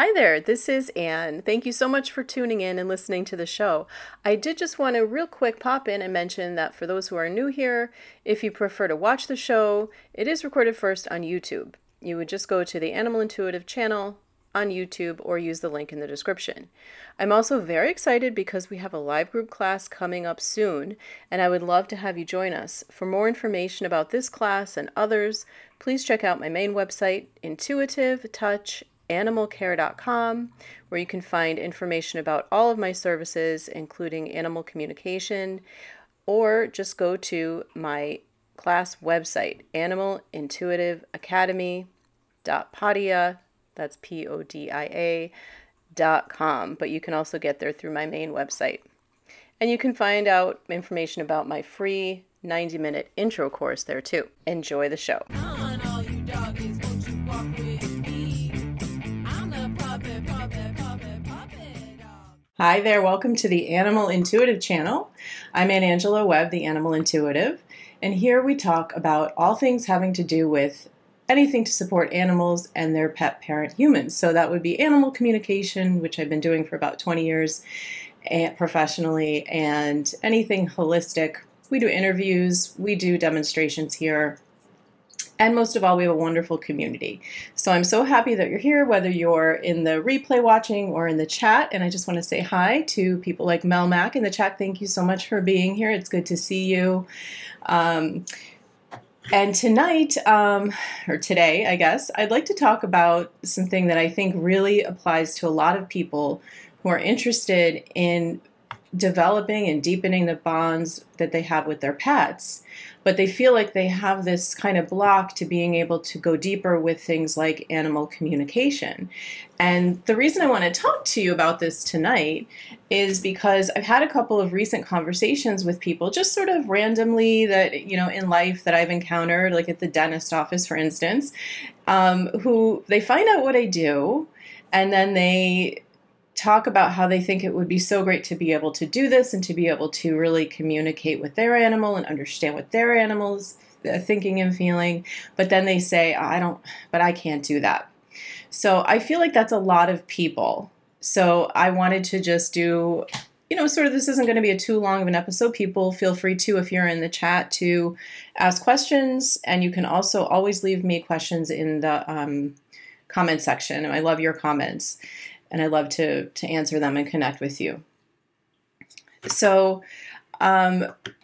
Hi there, this is Anne. Thank you so much for tuning in and listening to the show. I did just want to real quick pop in and mention that for those who are new here, if you prefer to watch the show, it is recorded first on YouTube. You would just go to the Animal Intuitive channel on YouTube or use the link in the description. I'm also very excited because we have a live group class coming up soon, and I would love to have you join us. For more information about this class and others, please check out my main website, Intuitive Touch animalcare.com, where you can find information about all of my services, including animal communication, or just go to my class website, Animal Intuitive Academy.podia, that's P O D I A, dot com. But you can also get there through my main website. And you can find out information about my free 90 minute intro course there too. Enjoy the show. Hi there, welcome to the Animal Intuitive channel. I'm Anne Angelo Webb, the Animal Intuitive, and here we talk about all things having to do with anything to support animals and their pet parent humans. So that would be animal communication, which I've been doing for about 20 years eh, professionally, and anything holistic. We do interviews, we do demonstrations here, and most of all, we have a wonderful community. So I'm so happy that you're here, whether you're in the replay watching or in the chat. And I just want to say hi to people like Mel Mack in the chat. Thank you so much for being here. It's good to see you. Um, and tonight, um, or today, I guess, I'd like to talk about something that I think really applies to a lot of people who are interested in developing and deepening the bonds that they have with their pets but they feel like they have this kind of block to being able to go deeper with things like animal communication. And the reason I want to talk to you about this tonight is because I've had a couple of recent conversations with people, just sort of randomly that, you know, in life that I've encountered, like at the dentist office, for instance, um, who they find out what I do and then they talk about how they think it would be so great to be able to do this and to be able to really communicate with their animal and understand what their animal's uh, thinking and feeling. But then they say, I don't, but I can't do that. So I feel like that's a lot of people. So I wanted to just do, you know, sort of this isn't going to be a too long of an episode. People feel free to, if you're in the chat, to ask questions. And you can also always leave me questions in the um, comment section. I love your comments and I love to to answer them and connect with you. So, um,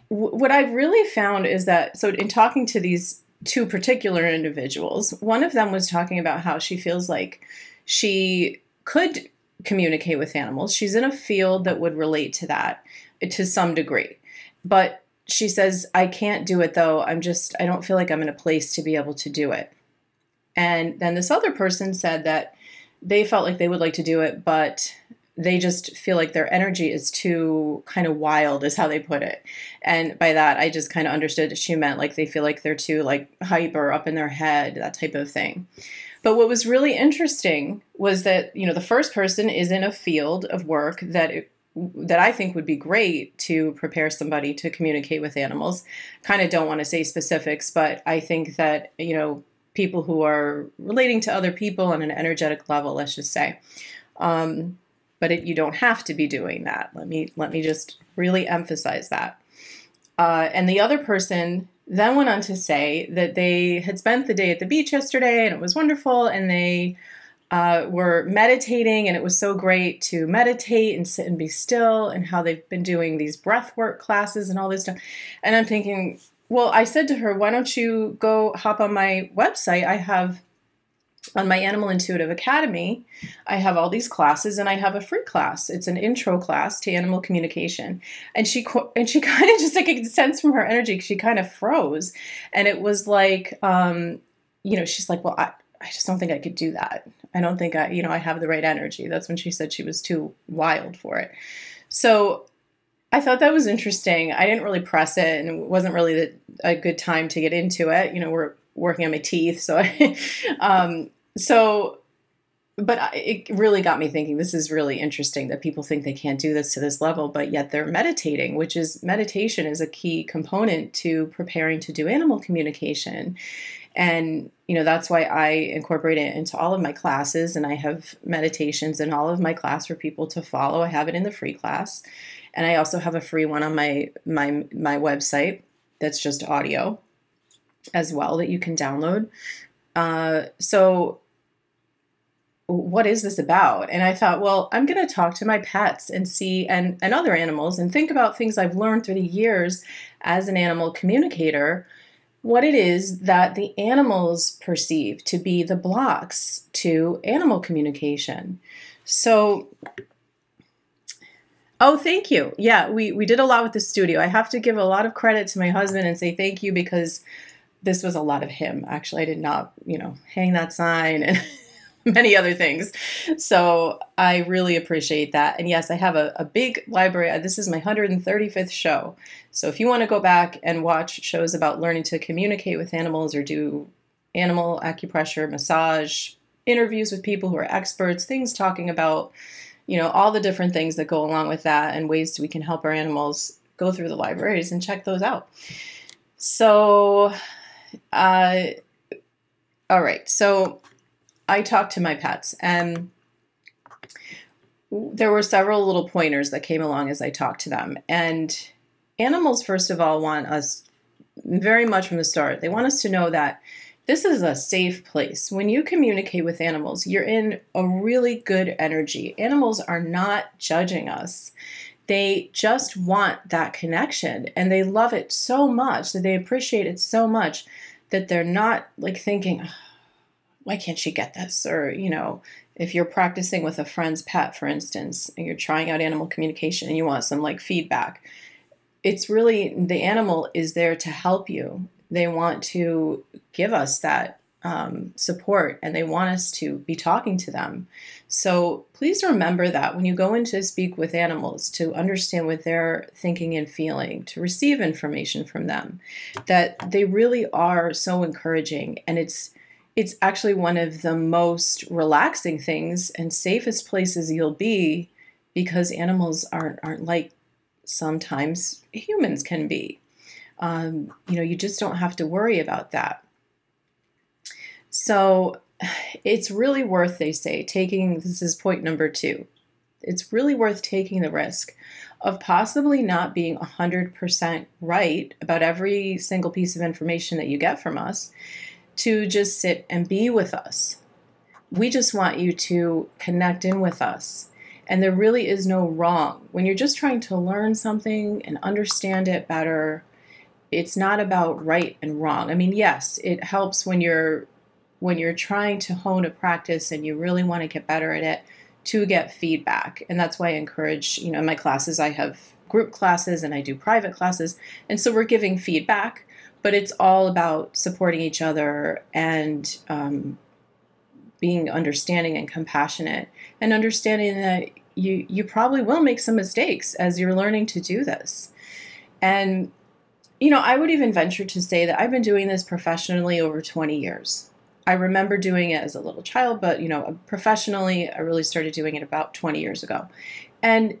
w- what I've really found is that so in talking to these two particular individuals, one of them was talking about how she feels like she could communicate with animals. She's in a field that would relate to that to some degree, but she says, I can't do it though. I'm just, I don't feel like I'm in a place to be able to do it. And then this other person said that they felt like they would like to do it, but they just feel like their energy is too kind of wild is how they put it and by that i just kind of understood she meant like they feel like they're too like hyper up in their head that type of thing but what was really interesting was that you know the first person is in a field of work that it, that I think would be great to prepare somebody to communicate with animals. Kind of don't want to say specifics, but I think that you know people who are relating to other people on an energetic level, let's just say. Um, but it, you don't have to be doing that. Let me let me just really emphasize that. Uh, and the other person then went on to say that they had spent the day at the beach yesterday and it was wonderful, and they uh, were meditating, and it was so great to meditate and sit and be still, and how they've been doing these breath work classes and all this stuff. And I'm thinking, well, I said to her, why don't you go hop on my website? I have on my Animal Intuitive Academy, I have all these classes and I have a free class. It's an intro class to animal communication. And she and she kind of just like a sense from her energy, she kind of froze. And it was like, um, you know, she's like, well, I, I just don't think I could do that. I don't think I, you know, I have the right energy. That's when she said she was too wild for it. So I thought that was interesting. I didn't really press it, and it wasn't really the, a good time to get into it. You know, we're working on my teeth, so I, um, so, but I, it really got me thinking. This is really interesting that people think they can't do this to this level, but yet they're meditating, which is meditation is a key component to preparing to do animal communication. And, you know, that's why I incorporate it into all of my classes and I have meditations in all of my class for people to follow. I have it in the free class. And I also have a free one on my my my website that's just audio as well that you can download. Uh, so what is this about? And I thought, well, I'm going to talk to my pets and see, and, and other animals, and think about things I've learned through the years as an animal communicator, what it is that the animals perceive to be the blocks to animal communication. So, oh, thank you. Yeah, we, we did a lot with the studio. I have to give a lot of credit to my husband and say thank you because this was a lot of him. Actually, I did not, you know, hang that sign and. many other things. So I really appreciate that. And yes, I have a, a big library. Uh, this is my 135th show. So if you want to go back and watch shows about learning to communicate with animals or do animal acupressure, massage, interviews with people who are experts, things talking about, you know, all the different things that go along with that and ways we can help our animals go through the libraries and check those out. So, uh, all right. So I talked to my pets and there were several little pointers that came along as I talked to them. And animals, first of all, want us very much from the start, they want us to know that this is a safe place. When you communicate with animals, you're in a really good energy. Animals are not judging us. They just want that connection and they love it so much that they appreciate it so much that they're not like thinking, why can't she get this? Or, you know, if you're practicing with a friend's pet, for instance, and you're trying out animal communication and you want some like feedback, it's really the animal is there to help you. They want to give us that um, support and they want us to be talking to them. So please remember that when you go in to speak with animals, to understand what they're thinking and feeling, to receive information from them, that they really are so encouraging and it's it's actually one of the most relaxing things and safest places you'll be because animals aren't aren't like sometimes humans can be. Um, you know, you just don't have to worry about that. So it's really worth, they say, taking this is point number two. It's really worth taking the risk of possibly not being 100% right about every single piece of information that you get from us to just sit and be with us. We just want you to connect in with us. And there really is no wrong. When you're just trying to learn something and understand it better, it's not about right and wrong. I mean, yes, it helps when you're when you're trying to hone a practice and you really want to get better at it to get feedback. And that's why I encourage, you know, in my classes I have group classes and I do private classes. And so we're giving feedback but it's all about supporting each other and um, being understanding and compassionate and understanding that you you probably will make some mistakes as you're learning to do this and you know i would even venture to say that i've been doing this professionally over 20 years i remember doing it as a little child but you know professionally i really started doing it about 20 years ago and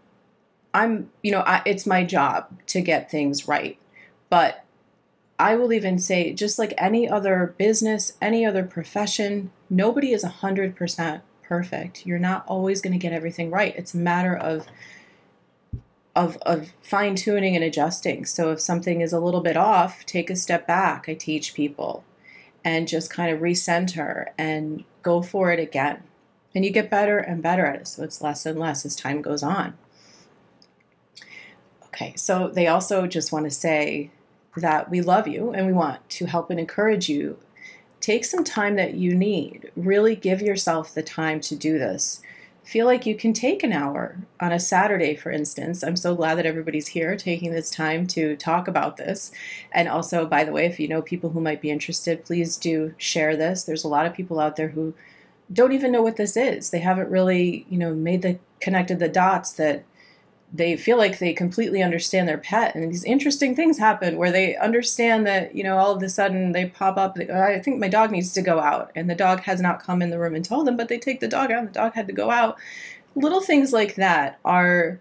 i'm you know I, it's my job to get things right but I will even say, just like any other business, any other profession, nobody is 100% perfect. You're not always going to get everything right. It's a matter of of, of fine tuning and adjusting. So if something is a little bit off, take a step back. I teach people and just kind of recenter and go for it again. And you get better and better at it. So it's less and less as time goes on. Okay, so they also just want to say that we love you and we want to help and encourage you. Take some time that you need. Really give yourself the time to do this. Feel like you can take an hour on a Saturday, for instance. I'm so glad that everybody's here taking this time to talk about this. And also, by the way, if you know people who might be interested, please do share this. There's a lot of people out there who don't even know what this is. They haven't really, you know, made the connected the dots that they feel like they completely understand their pet and these interesting things happen where they understand that you know all of a sudden they pop up i think my dog needs to go out and the dog has not come in the room and told them but they take the dog out and the dog had to go out little things like that are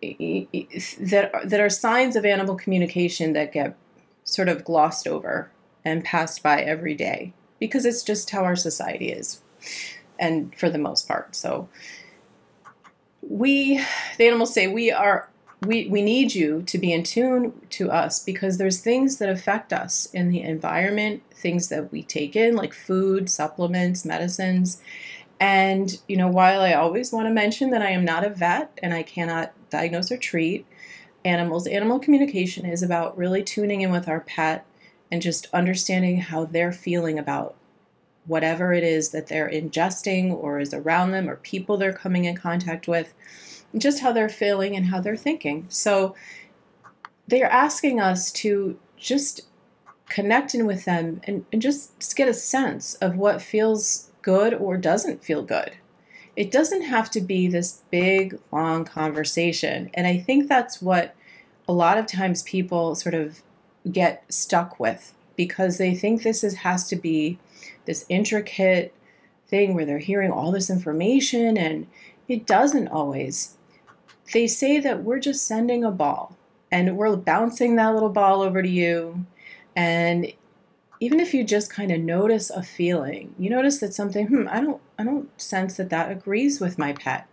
that that are signs of animal communication that get sort of glossed over and passed by every day because it's just how our society is, and for the most part. So, we, the animals say, we are. We, we need you to be in tune to us because there's things that affect us in the environment, things that we take in, like food, supplements, medicines. And, you know, while I always want to mention that I am not a vet and I cannot diagnose or treat animals, animal communication is about really tuning in with our pet and just understanding how they're feeling about whatever it is that they're ingesting or is around them or people they're coming in contact with, just how they're feeling and how they're thinking. So they're asking us to just connect in with them and, and just get a sense of what feels good or doesn't feel good. It doesn't have to be this big, long conversation. And I think that's what a lot of times people sort of get stuck with because they think this is, has to be this intricate thing where they're hearing all this information and it doesn't always. They say that we're just sending a ball and we're bouncing that little ball over to you. And even if you just kind of notice a feeling, you notice that something, hmm, I don't, I don't sense that that agrees with my pet.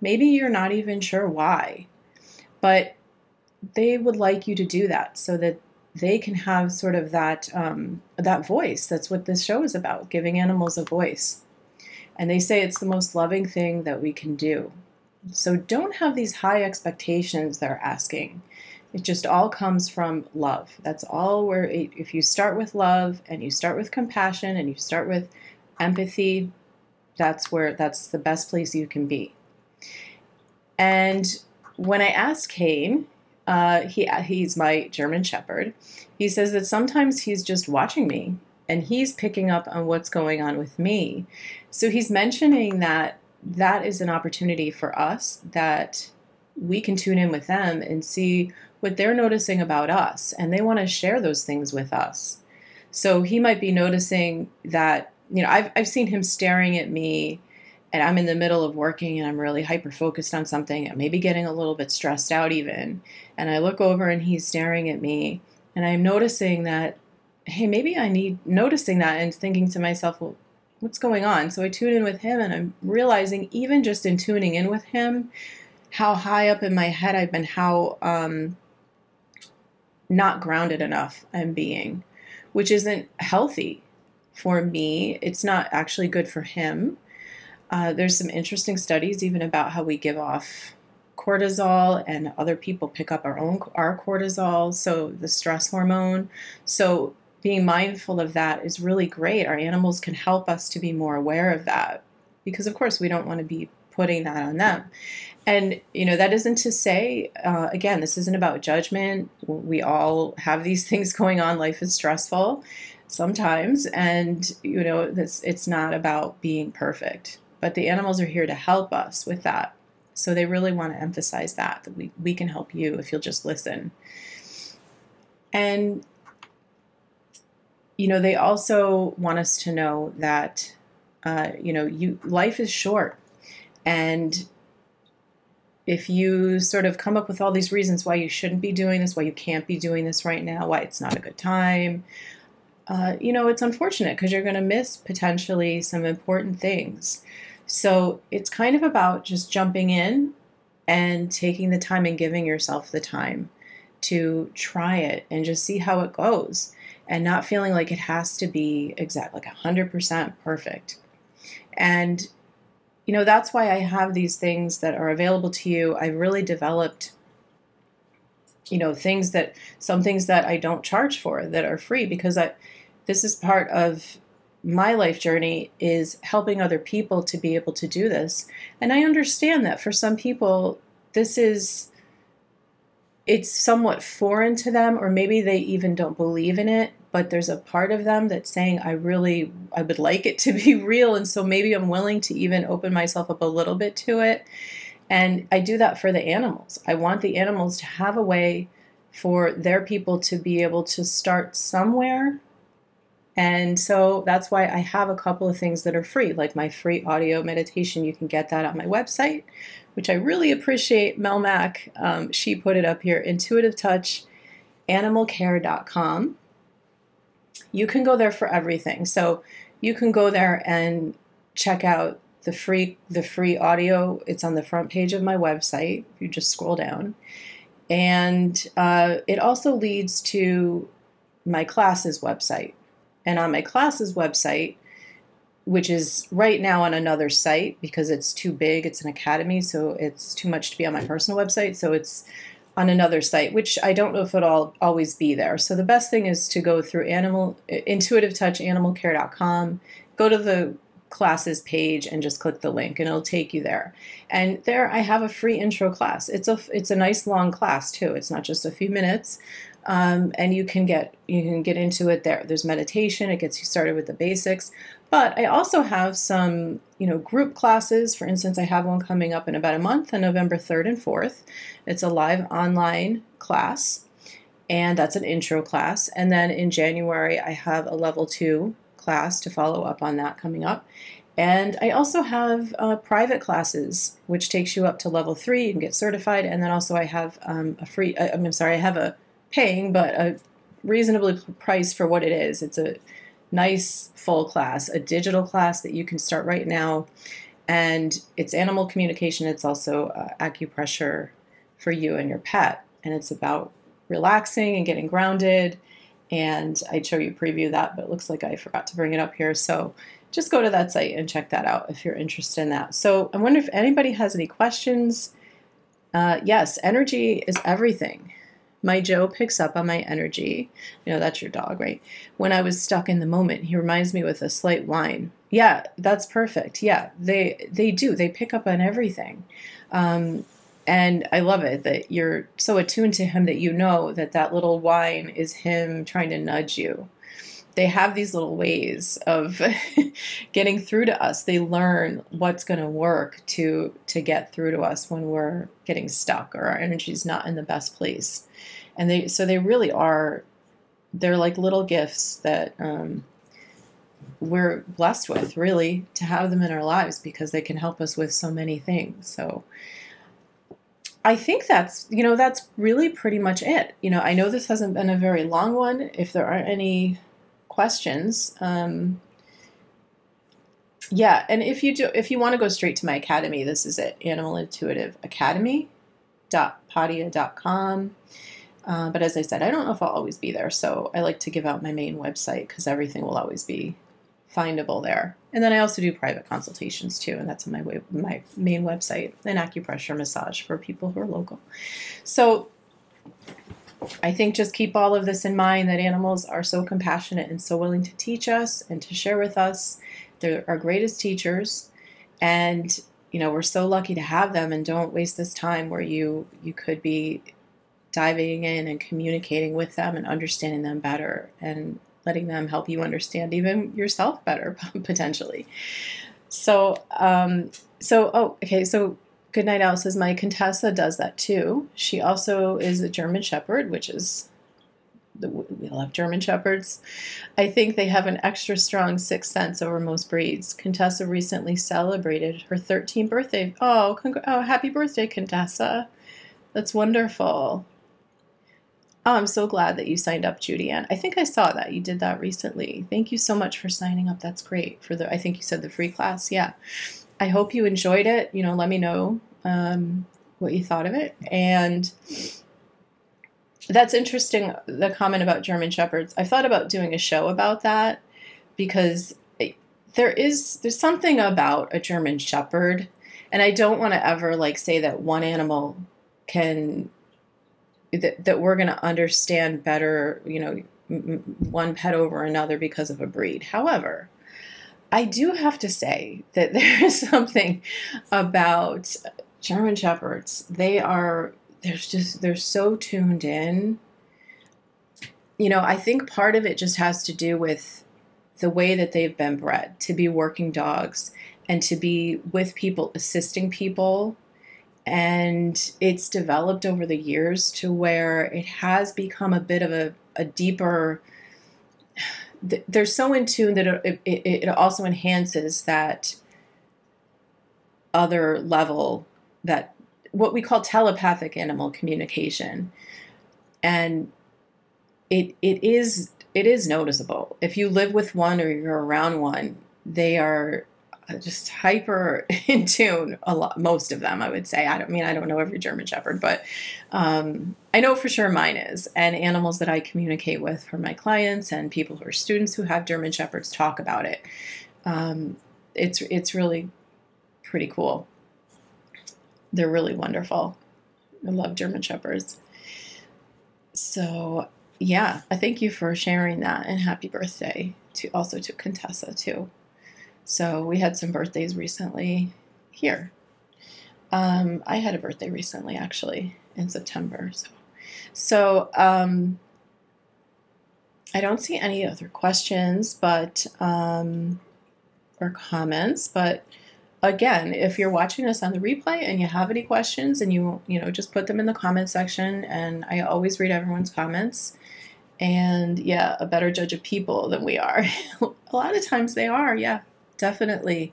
Maybe you're not even sure why, but they would like you to do that so that they can have sort of that um, that voice. That's what this show is about, giving animals a voice. And they say it's the most loving thing that we can do. So don't have these high expectations they're asking. It just all comes from love. That's all where if you start with love and you start with compassion and you start with empathy, that's where that's the best place you can be. And when I asked Kane, uh, he he's my German Shepherd. He says that sometimes he's just watching me and he's picking up on what's going on with me. So he's mentioning that that is an opportunity for us that we can tune in with them and see what they're noticing about us, and they want to share those things with us. So he might be noticing that you know I've I've seen him staring at me and I'm in the middle of working and I'm really hyper focused on something and maybe getting a little bit stressed out even. And I look over and he's staring at me and I'm noticing that, hey, maybe I need noticing that and thinking to myself, well, what's going on? So I tune in with him and I'm realizing even just in tuning in with him, how high up in my head I've been, how um, not grounded enough I'm being, which isn't healthy for me. It's not actually good for him uh, there's some interesting studies even about how we give off cortisol and other people pick up our own our cortisol so the stress hormone. So being mindful of that is really great. Our animals can help us to be more aware of that because of course we don't want to be putting that on them. And you know that isn't to say uh, again this isn't about judgment. We all have these things going on. Life is stressful sometimes and you know it's, it's not about being perfect but the animals are here to help us with that. So they really want to emphasize that, that we, we can help you if you'll just listen. And, you know, they also want us to know that, uh, you know, you life is short. And if you sort of come up with all these reasons why you shouldn't be doing this, why you can't be doing this right now, why it's not a good time, uh, you know, it's unfortunate because you're going to miss potentially some important things. So it's kind of about just jumping in and taking the time and giving yourself the time to try it and just see how it goes and not feeling like it has to be exact like 100% perfect. And you know, that's why I have these things that are available to you. I've really developed you know, things that some things that I don't charge for that are free because I this is part of my life journey is helping other people to be able to do this. And I understand that for some people, this is it's somewhat foreign to them or maybe they even don't believe in it but there's a part of them that's saying i really i would like it to be real. And so maybe i'm willing to even open myself up a little bit to it. And i do that for the animals. I want the animals to have a way for their people to be able to start somewhere and so that's why I have a couple of things that are free, like my free audio meditation. You can get that on my website, which I really appreciate. Mel Mack, um, she put it up here intuitive touch animalcare.com. you can go there for everything. So you can go there and check out the free the free audio. It's on the front page of my website. if You just scroll down, and uh, it also leads to my classes website. And on my classes website, which is right now on another site because it's too big, it's an academy, so it's too much to be on my personal website. So it's on another site, which I don't know if it'll always be there. So the best thing is to go through animal intuitivetouchanimalcare.com, go to the classes page and just click the link and it'll take you there. And there I have a free intro class. It's a it's a nice long class too. It's not just a few minutes. Um, and you can get you can get into it there. There's meditation. It gets you started with the basics. But I also have some you know group classes. For instance, I have one coming up in about a month on November 3rd and 4th. It's a live online class, and that's an intro class. And then in January, I have a level two class to follow up on that coming up. And I also have uh, private classes, which takes you up to level three. You can get certified. And then also I have um, a free, uh, I'm sorry, I have a paying, but a reasonably priced for what it is. It's a nice full class, a digital class that you can start right now. And it's animal communication. It's also uh, acupressure for you and your pet. And it's about relaxing and getting grounded and I'd show you a preview of that, but it looks like I forgot to bring it up here. So just go to that site and check that out if you're interested in that. So I wonder if anybody has any questions. Uh, yes, energy is everything. My Joe picks up on my energy. You know, that's your dog, right? When I was stuck in the moment, he reminds me with a slight whine. Yeah, that's perfect. Yeah, they they do. They pick up on everything. Um, and I love it that you're so attuned to him that you know that that little whine is him trying to nudge you. They have these little ways of getting through to us. They learn what's going to work to to get through to us when we're getting stuck or our energy's not in the best place. And they so they really are they're like little gifts that um, we're blessed with really to have them in our lives because they can help us with so many things. So I think that's, you know, that's really pretty much it. You know, I know this hasn't been a very long one. If there aren't any questions, um, yeah, and if you do, if you want to go straight to my academy, this is it, Animal Intuitive Academy podia.com. Uh, but as I said, I don't know if I'll always be there, so I like to give out my main website because everything will always be findable there. And then I also do private consultations too, and that's on my way, my main website, an acupressure massage for people who are local. So I think just keep all of this in mind that animals are so compassionate and so willing to teach us and to share with us. They're our greatest teachers, and you know we're so lucky to have them. And don't waste this time where you you could be diving in and communicating with them and understanding them better and letting them help you understand even yourself better potentially. So, um, so oh, okay. So, Good Night says my Contessa does that too. She also is a German Shepherd, which is we love German Shepherds. I think they have an extra strong sixth sense over most breeds. Contessa recently celebrated her 13th birthday. Oh, congr- oh, happy birthday, Contessa! That's wonderful. Oh, I'm so glad that you signed up, Judy Ann. I think I saw that you did that recently. Thank you so much for signing up. That's great for the. I think you said the free class. Yeah, I hope you enjoyed it. You know, let me know um, what you thought of it. And that's interesting. The comment about German shepherds. I thought about doing a show about that because there is there's something about a German shepherd, and I don't want to ever like say that one animal can that, that we're going to understand better, you know, m- one pet over another because of a breed. However, I do have to say that there is something about German Shepherds. They are, there's just, they're so tuned in. You know, I think part of it just has to do with the way that they've been bred to be working dogs and to be with people, assisting people and it's developed over the years to where it has become a bit of a, a deeper they're so in tune that it, it, it also enhances that other level that what we call telepathic animal communication and it it is it is noticeable. If you live with one or you're around one, they are just hyper in tune a lot most of them i would say. I don't I mean i don't know every german shepherd but um, i know for sure mine is. And animals that i communicate with for my clients and people who are students who have german shepherds talk about it. Um, it's it's really pretty cool. They're really wonderful. I love german shepherds. So yeah i thank you for sharing that and happy birthday to also to contessa too so we had some birthdays recently here. Um, I had a birthday recently, actually, in September. So, so um, I don't see any other questions, but um, or comments. But again, if you're watching this on the replay and you have any questions, and you you know just put them in the comment section, and I always read everyone's comments. And yeah, a better judge of people than we are. a lot of times they are, yeah definitely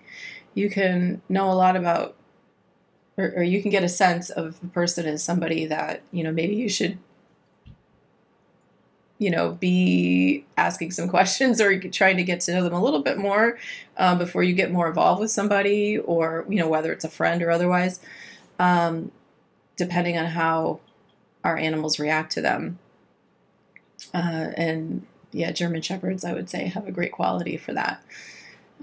you can know a lot about or, or, you can get a sense of a person as somebody that you know maybe you should you know be asking some questions or trying to get to know them a little bit more um, before you get more involved with somebody or you know whether it's a friend or otherwise um, depending on how our animals react to them. Uh, and yeah german shepherds i would say have a great quality for that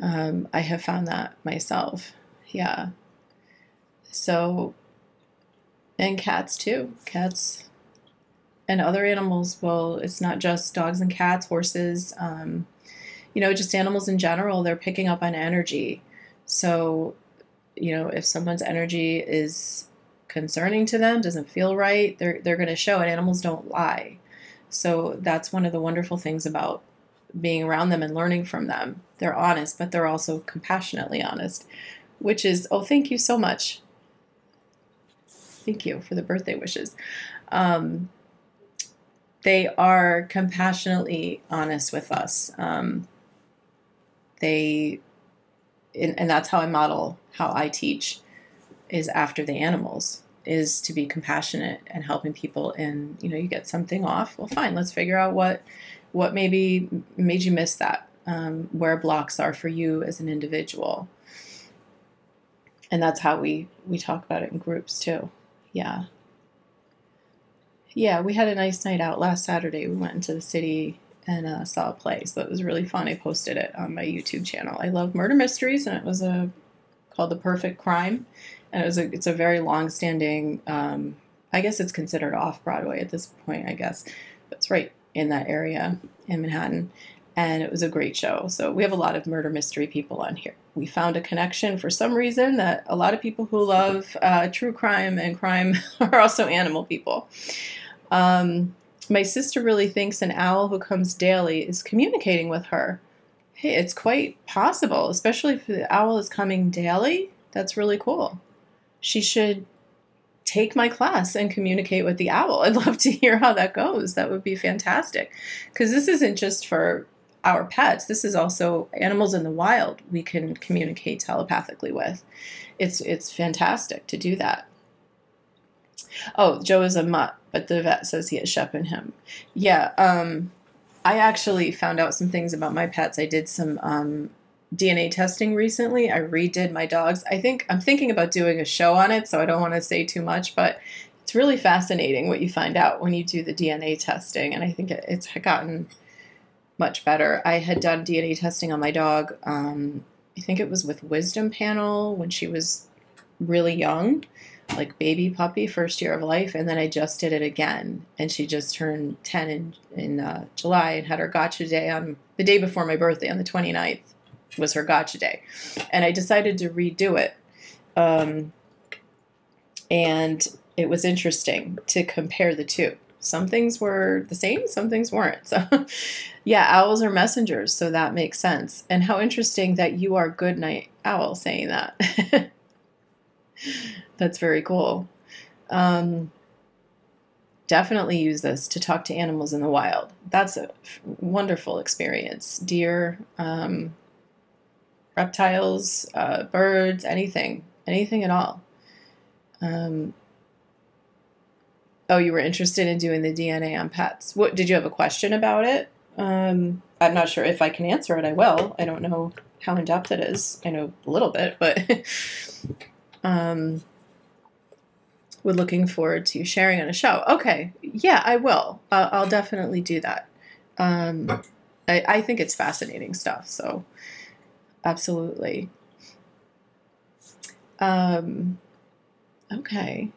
um, I have found that myself. Yeah. So, and cats too. Cats and other animals. Well, it's not just dogs and cats, horses, um, you know, just animals in general. They're picking up on energy. So, you know, if someone's energy is concerning to them, doesn't feel right, they're, they're going to show it. Animals don't lie. So, that's one of the wonderful things about being around them and learning from them. They're honest, but they're also compassionately honest, which is, oh, thank you so much. Thank you for the birthday wishes. Um, they are compassionately honest with us. Um, they, and, and that's how I model how I teach, is after the animals is to be compassionate and helping people and you know you get something off well fine let's figure out what what maybe made you miss that, um, where blocks are for you as an individual. And that's how we, we talk about it in groups too. Yeah. Yeah, we had a nice night out last Saturday. We went into the city and uh, saw a play, so it was really fun. I posted it on my YouTube channel. I love murder mysteries, and it was a called The Perfect Crime, and it was a it's a very long standing. Um, I guess it's considered off Broadway at this point. I guess that's right in that area in Manhattan. And it was a great show. So we have a lot of murder mystery people on here. We found a connection for some reason that a lot of people who love uh, true crime and crime are also animal people. Um, my sister really thinks an owl who comes daily is communicating with her. Hey, it's quite possible, especially if the owl is coming daily. That's really cool. She should take my class and communicate with the owl. I'd love to hear how that goes. That would be fantastic. Because this isn't just for our pets, this is also animals in the wild we can communicate telepathically with. It's it's fantastic to do that. Oh, Joe is a mutt, but the vet says he has Shep in him. Yeah, um, I actually found out some things about my pets. I did some um, DNA testing recently. I redid my dogs. I think I'm thinking about doing a show on it, so I don't want to say too much, but it's really fascinating what you find out when you do the DNA testing, and I think it's gotten much better. I had done DNA testing on my dog. Um, I think it was with Wisdom Panel when she was really young, like baby puppy, first year of life, and then I just did it again, and she just turned 10 in, in uh, July and had her gotcha day on the day before my birthday on the 29th was her gotcha day. And I decided to redo it. Um, and it was interesting to compare the two. Some things were the same, some things weren't. So, yeah, owls are messengers, so that makes sense. And how interesting that you are good night owl saying that. That's very cool. Um, definitely use this to talk to animals in the wild. That's a wonderful experience. Deer, um, reptiles, uh, birds, anything, anything at all. Um, oh, you were interested in doing the DNA on pets. What did you have a question about it? Um, I'm not sure if I can answer it. I will. I don't know how in depth it is. I know a little bit, but um, we're looking forward to sharing on a show. Okay, yeah, I will. I'll definitely do that. Um, I, I think it's fascinating stuff. So, absolutely. Um, okay.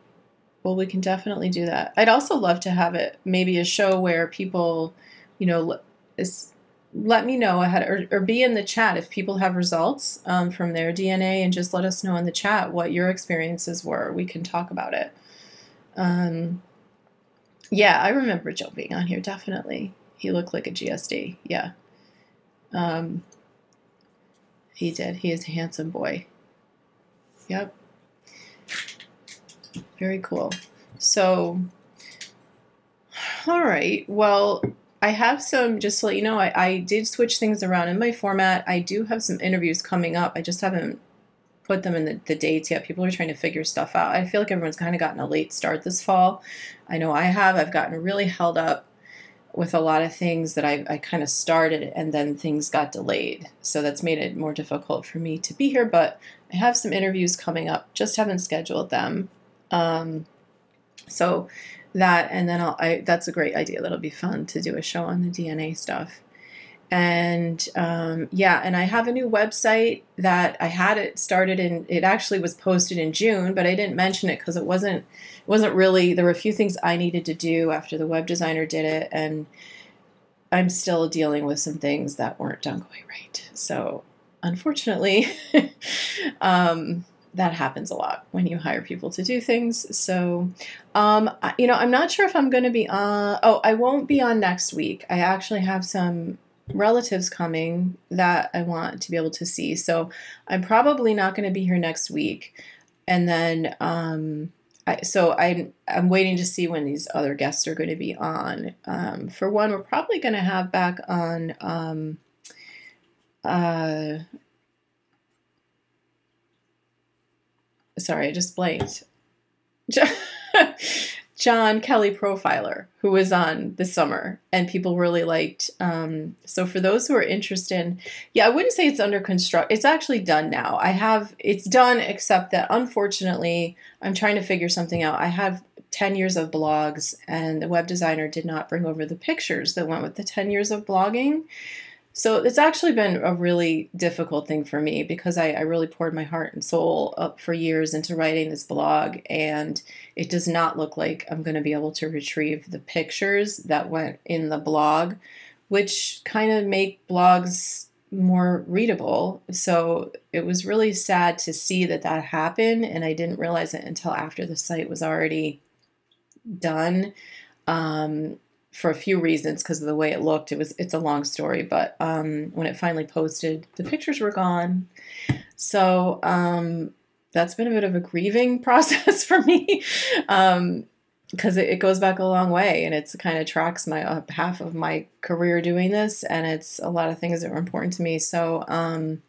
Well, we can definitely do that. I'd also love to have it maybe a show where people, you know, is, let me know ahead or, or be in the chat if people have results um, from their DNA and just let us know in the chat what your experiences were. We can talk about it. Um, yeah, I remember Joe being on here, definitely. He looked like a GSD. Yeah. Um, he did. He is a handsome boy. Yep. Very cool. So, all right. Well, I have some, just to let you know, I, I did switch things around in my format. I do have some interviews coming up. I just haven't put them in the, the dates yet. People are trying to figure stuff out. I feel like everyone's kind of gotten a late start this fall. I know I have. I've gotten really held up with a lot of things that I, I kind of started and then things got delayed. So that's made it more difficult for me to be here. But I have some interviews coming up, just haven't scheduled them. Um, so that, and then I'll, I, that's a great idea. That'll be fun to do a show on the DNA stuff. And um, yeah, and I have a new website that I had it started in. It actually was posted in June, but I didn't mention it because it wasn't it wasn't really. There were a few things I needed to do after the web designer did it, and I'm still dealing with some things that weren't done quite right. So unfortunately, um, that happens a lot when you hire people to do things. So, um, you know, I'm not sure if I'm going to be on. Oh, I won't be on next week. I actually have some relatives coming that I want to be able to see. So I'm probably not going to be here next week. And then, um, I, so I'm I'm waiting to see when these other guests are going to be on. Um, for one, we're probably going to have back on. Um, uh, sorry, I just blanked. John Kelly Profiler, who was on this summer, and people really liked. Um, so for those who are interested, yeah, I wouldn't say it's under construct. It's actually done now. I have it's done, except that unfortunately, I'm trying to figure something out. I have 10 years of blogs, and the web designer did not bring over the pictures that went with the 10 years of blogging. So it's actually been a really difficult thing for me because I, I, really poured my heart and soul up for years into writing this blog, and it does not look like I'm going to be able to retrieve the pictures that went in the blog, which kind of make blogs more readable. So it was really sad to see that that happened, and I didn't realize it until after the site was already done. Um, for a few reasons because of the way it looked. It was it's a long story, but um, when it finally posted, the pictures were gone. So um, that's been a bit of a grieving process for me because um, it, it, goes back a long way and it's kind of tracks my uh, half of my career doing this, and it's a lot of things that were important to me. So um,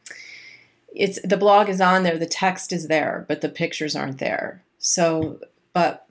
it's the blog is on there, the text is there, but the pictures aren't there. So, but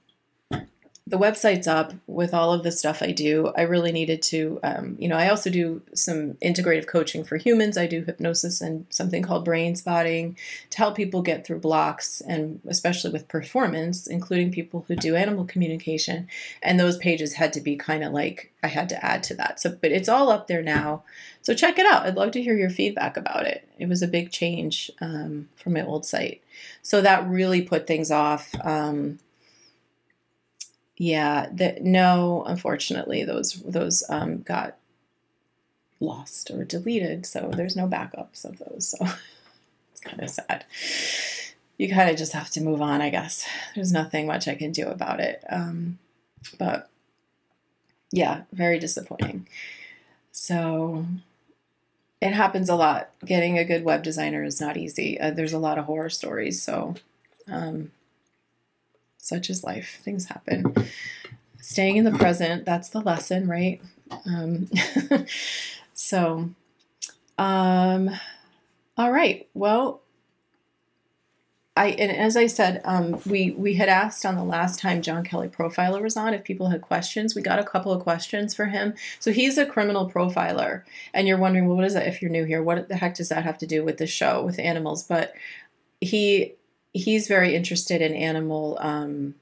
the website's up with all of the stuff I do. I really needed to, um, you know, I also do some integrative coaching for humans. I do hypnosis and something called brain spotting to help people get through blocks and especially with performance, including people who do animal communication. And those pages had to be kind of like I had to add to that. So, but it's all up there now. So check it out. I'd love to hear your feedback about it. It was a big change um, from my old site. So that really put things off. Um, yeah, no, unfortunately, those those um, got lost or deleted, so there's no backups of those. So it's kind of sad. You kind of just have to move on, I guess. There's nothing much I can do about it. Um, but yeah, very disappointing. So it happens a lot. Getting a good web designer is not easy. Uh, there's a lot of horror stories. So um, such is life. Things happen. Staying in the present, that's the lesson, right? Um, so, um, all right. Well, I and as I said, um, we we had asked on the last time John Kelly Profiler was on if people had questions. We got a couple of questions for him. So he's a criminal profiler, and you're wondering, well, what is that? If you're new here, what the heck does that have to do with the show with animals? But he he's very interested in animal um,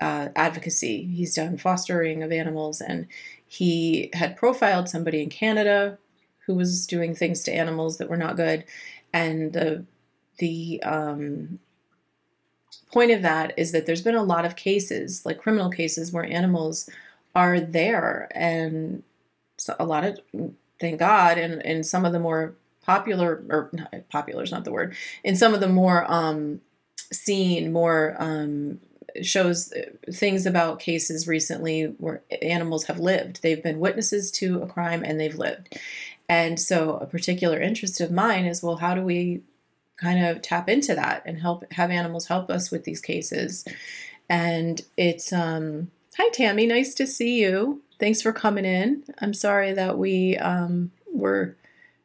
uh, advocacy. He's done fostering of animals, and he had profiled somebody in Canada who was doing things to animals that were not good, and the the um, point of that is that there's been a lot of cases, like criminal cases, where animals are there, and a lot of thank God, and in some of the more popular or popular is not the word, in some of the more um, seen, more um, shows things about cases recently where animals have lived. They've been witnesses to a crime and they've lived. And so, a particular interest of mine is well, how do we kind of tap into that and help have animals help us with these cases. And it's um hi Tammy, nice to see you. Thanks for coming in. I'm sorry that we um were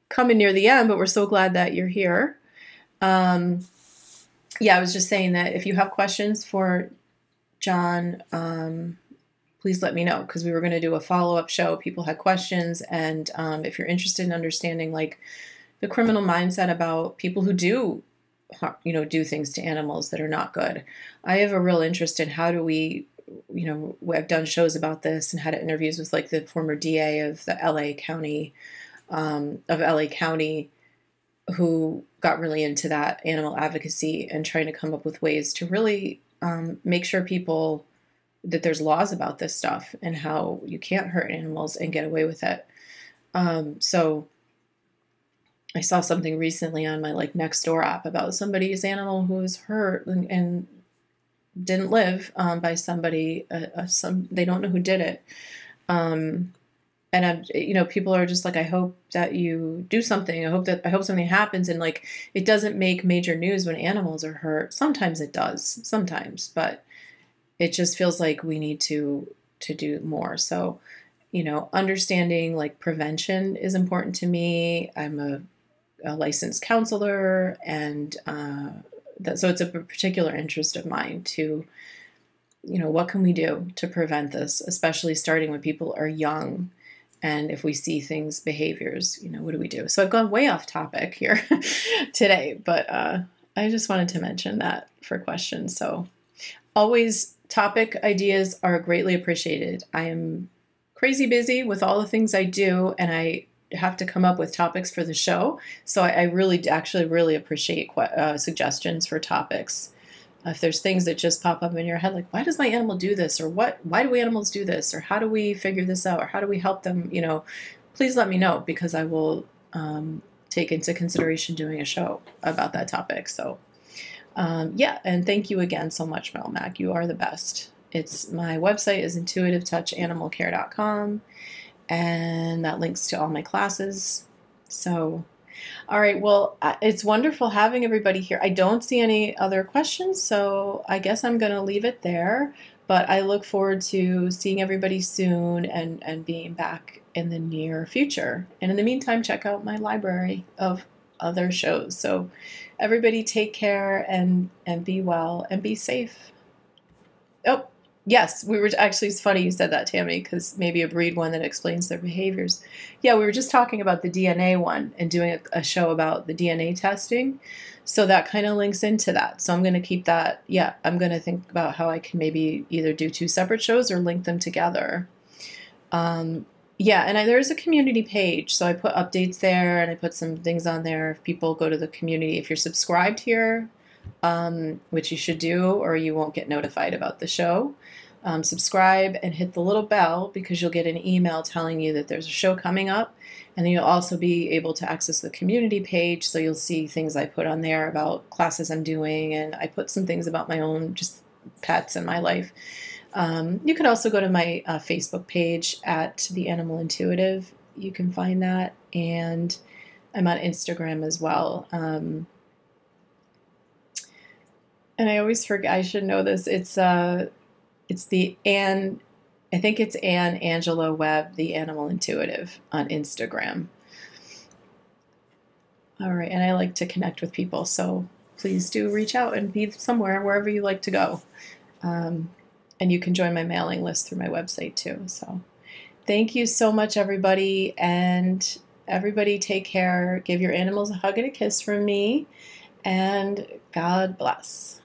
coming near the end, but we're so glad that you're here. Um yeah, I was just saying that if you have questions for John, um, please let me know because we were going to do a follow up show. People had questions, and um, if you're interested in understanding like the criminal mindset about people who do you know do things to animals that are not good i have a real interest in how do we you know i've done shows about this and had interviews with like the former da of the la county um, of la county who got really into that animal advocacy and trying to come up with ways to really um, make sure people that there's laws about this stuff and how you can't hurt animals and get away with it um, so I saw something recently on my like next door app about somebody's animal who was hurt and, and didn't live um, by somebody. Uh, uh, some they don't know who did it. Um, and I'm, you know, people are just like, I hope that you do something. I hope that I hope something happens. And like, it doesn't make major news when animals are hurt. Sometimes it does, sometimes, but it just feels like we need to to do more. So, you know, understanding like prevention is important to me. I'm a a licensed counselor, and uh, that, so it's a particular interest of mine to, you know, what can we do to prevent this, especially starting when people are young, and if we see things, behaviors, you know, what do we do? So I've gone way off topic here today, but uh, I just wanted to mention that for questions. So always topic ideas are greatly appreciated. I am crazy busy with all the things I do, and I have to come up with topics for the show. So I, I really, actually, really appreciate uh, suggestions for topics. If there's things that just pop up in your head, like why does my animal do this, or what, why do animals do this, or how do we figure this out, or how do we help them, you know, please let me know because I will um, take into consideration doing a show about that topic. So. Um, yeah, and thank you again so much, Mel Mac. You are the best. It's my website is intuitivetouchanimalcare.com and that links to all my classes. So, all right, well, uh, it's wonderful having everybody here. I don't see any other questions, so I guess I'm going to leave it there. But I look forward to seeing everybody soon and, and being back in the near future. And in the meantime, check out my library of other shows. So, everybody take care and, and be well and be safe. Oh, Yes, we were actually. It's funny you said that, Tammy, because maybe a breed one that explains their behaviors. Yeah, we were just talking about the DNA one and doing a, a show about the DNA testing. So that kind of links into that. So I'm going to keep that. Yeah, I'm going to think about how I can maybe either do two separate shows or link them together. Um, yeah, and I, there's a community page, so I put updates there and I put some things on there. If people go to the community, if you're subscribed here, um, which you should do, or you won't get notified about the show. Um, subscribe and hit the little bell because you'll get an email telling you that there's a show coming up. And then you'll also be able to access the community page. So you'll see things I put on there about classes I'm doing, and I put some things about my own just pets and my life. Um, you can also go to my uh, Facebook page at The Animal Intuitive. You can find that. And I'm on Instagram as well. Um, and I always forget. I should know this. It's uh, it's the Anne. I think it's Anne Angelo Webb, the Animal Intuitive, on Instagram. All right, and I like to connect with people, so please do reach out and be somewhere, wherever you like to go. Um, and you can join my mailing list through my website too. So thank you so much, everybody. And everybody take care. Give your animals a hug and a kiss from me. And God bless.